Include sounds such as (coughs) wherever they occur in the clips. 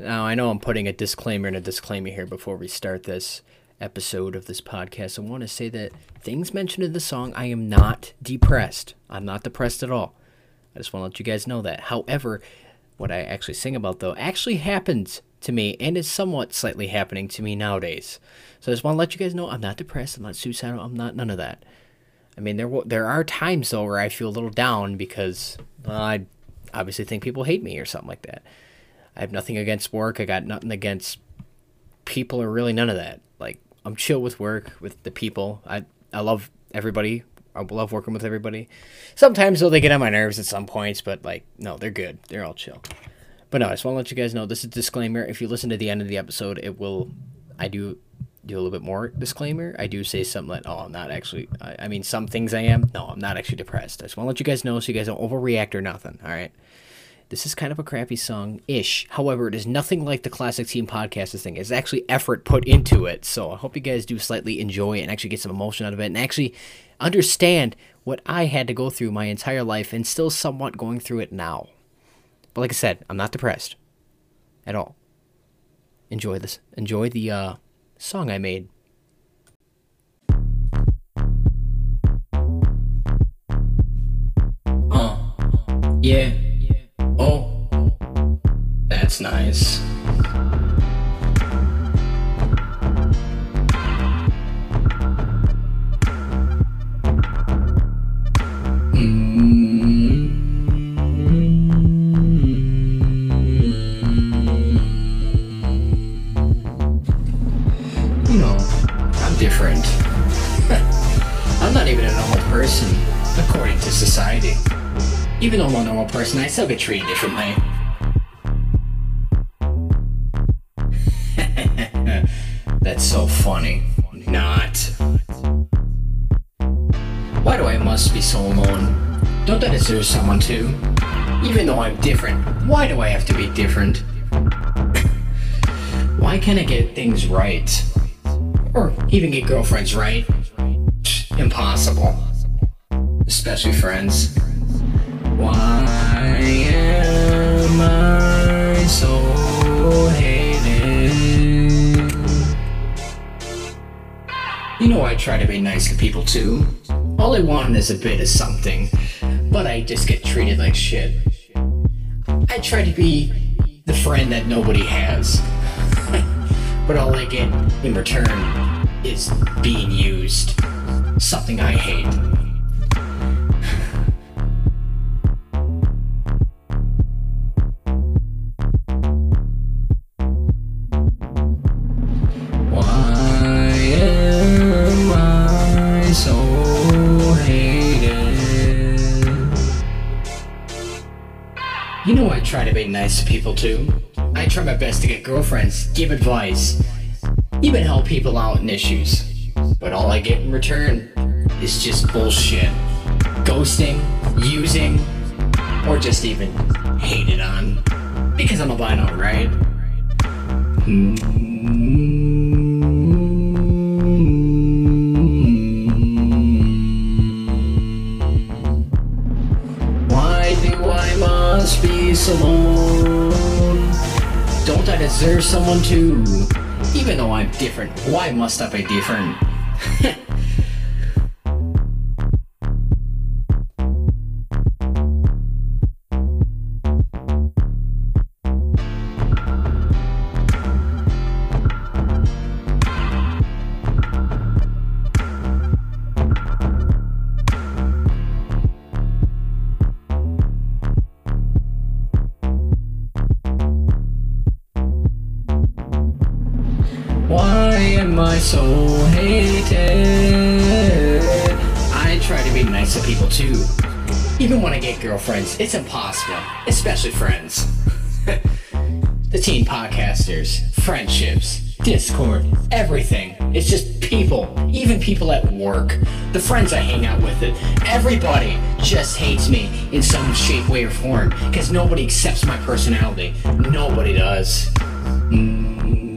Now, I know I'm putting a disclaimer and a disclaimer here before we start this episode of this podcast. I want to say that things mentioned in the song, I am not depressed. I'm not depressed at all. I just want to let you guys know that. However, what I actually sing about, though, actually happened to me and is somewhat slightly happening to me nowadays. So I just want to let you guys know I'm not depressed. I'm not suicidal. I'm not none of that. I mean, there there are times though where I feel a little down because well, I obviously think people hate me or something like that. I have nothing against work. I got nothing against people or really none of that. Like I'm chill with work with the people. I I love everybody. I love working with everybody. Sometimes though they get on my nerves at some points, but like no, they're good. They're all chill. But no, I just want to let you guys know this is a disclaimer. If you listen to the end of the episode, it will I do do a little bit more disclaimer. I do say something like, "Oh, I'm not actually." I, I mean, some things I am. No, I'm not actually depressed. I just want to let you guys know so you guys don't overreact or nothing. All right. This is kind of a crappy song ish. However, it is nothing like the classic team podcast thing. It's actually effort put into it. So I hope you guys do slightly enjoy it and actually get some emotion out of it and actually understand what I had to go through my entire life and still somewhat going through it now. But like I said, I'm not depressed at all. Enjoy this. Enjoy the uh, song I made. Uh, yeah. That's nice. Mm. You know, I'm different. (laughs) I'm not even a normal person, according to society. Even though I'm a normal person, I still get treated differently. Funny. Not. Why do I must be so alone? Don't I deserve someone too? Even though I'm different, why do I have to be different? (coughs) Why can't I get things right? Or even get girlfriends right? Impossible. Especially friends. Why am I so You know I try to be nice to people too. All I want is a bit of something, but I just get treated like shit. I try to be the friend that nobody has. (laughs) but all I get in return is being used. Something I hate. So hated? You know I try to be nice to people too. I try my best to get girlfriends, give advice, even help people out in issues. But all I get in return is just bullshit. Ghosting, using, or just even hated on. Because I'm a albino, right? Why must be so alone? Don't I deserve someone too? Even though I'm different, why must I be different? (laughs) Why am I so hated? I try to be nice to people too. Even when I get girlfriends, it's impossible, especially friends. (laughs) the teen podcasters, friendships, Discord, everything. It's just people, even people at work, the friends I hang out with, it. Everybody just hates me in some shape, way, or form because nobody accepts my personality. Nobody does. Why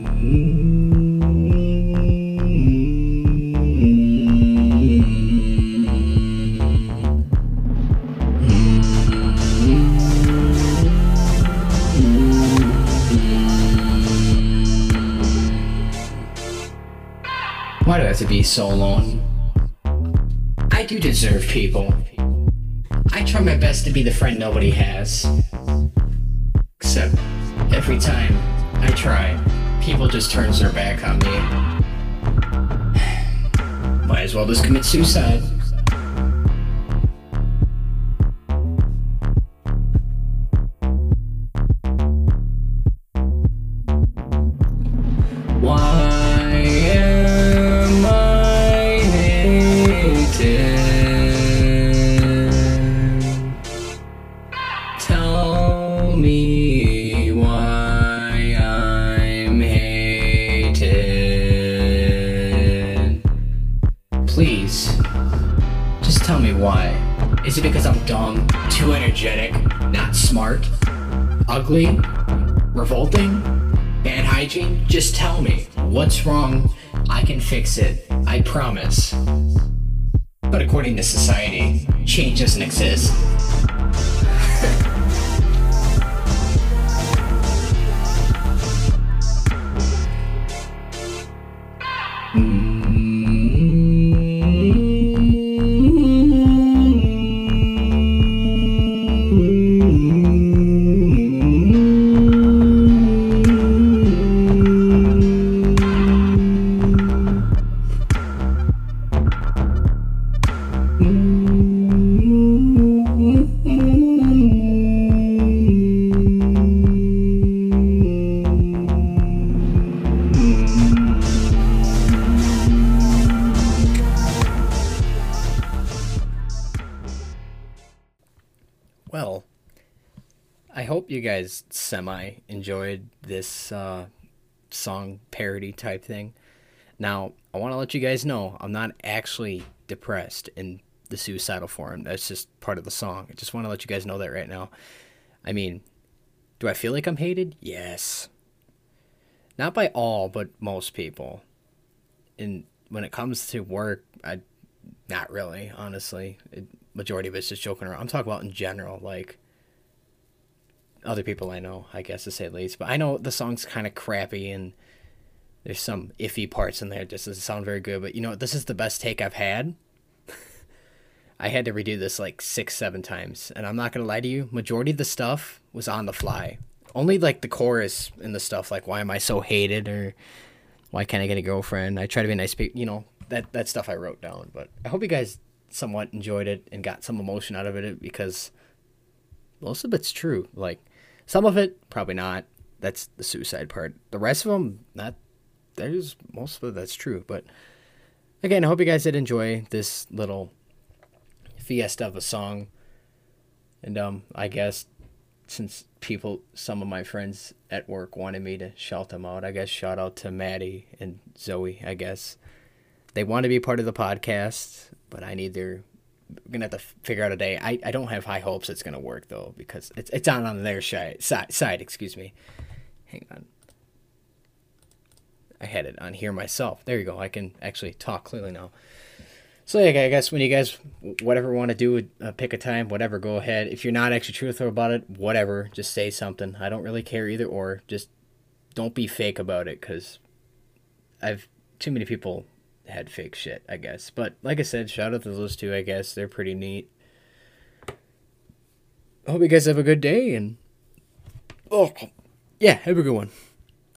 do I have to be so alone? I do deserve people. I try my best to be the friend nobody has. Except every time I try, people just turns their back on me. (sighs) Might as well just commit suicide. Too energetic, not smart, ugly, revolting, bad hygiene? Just tell me what's wrong. I can fix it. I promise. But according to society, change doesn't exist. Hope you guys semi enjoyed this uh, song parody type thing. Now, I want to let you guys know I'm not actually depressed in the suicidal form. That's just part of the song. I just want to let you guys know that right now. I mean, do I feel like I'm hated? Yes. Not by all, but most people. And when it comes to work, I not really, honestly. It, majority of it's just joking around. I'm talking about in general, like other people I know, I guess to say the least. But I know the song's kind of crappy and there's some iffy parts in there. It just doesn't sound very good. But you know, this is the best take I've had. (laughs) I had to redo this like six, seven times, and I'm not gonna lie to you. Majority of the stuff was on the fly. Only like the chorus and the stuff like "Why am I so hated?" or "Why can't I get a girlfriend?" I try to be nice, pe- you know that that stuff I wrote down. But I hope you guys somewhat enjoyed it and got some emotion out of it because most of it's true. Like some of it probably not. That's the suicide part. The rest of them, not. There's most of it that's true. But again, I hope you guys did enjoy this little fiesta of a song. And um, I guess since people, some of my friends at work wanted me to shout them out, I guess shout out to Maddie and Zoe. I guess they want to be part of the podcast, but I need their. Gonna have to figure out a day. I, I don't have high hopes it's gonna work though because it's it's on on their side side side. Excuse me. Hang on. I had it on here myself. There you go. I can actually talk clearly now. So yeah, I guess when you guys whatever want to do, uh, pick a time, whatever, go ahead. If you're not actually truthful about it, whatever, just say something. I don't really care either or. Just don't be fake about it, cause I've too many people had fake shit, I guess. But like I said, shout out to those two. I guess they're pretty neat. Hope you guys have a good day and oh yeah, have a good one.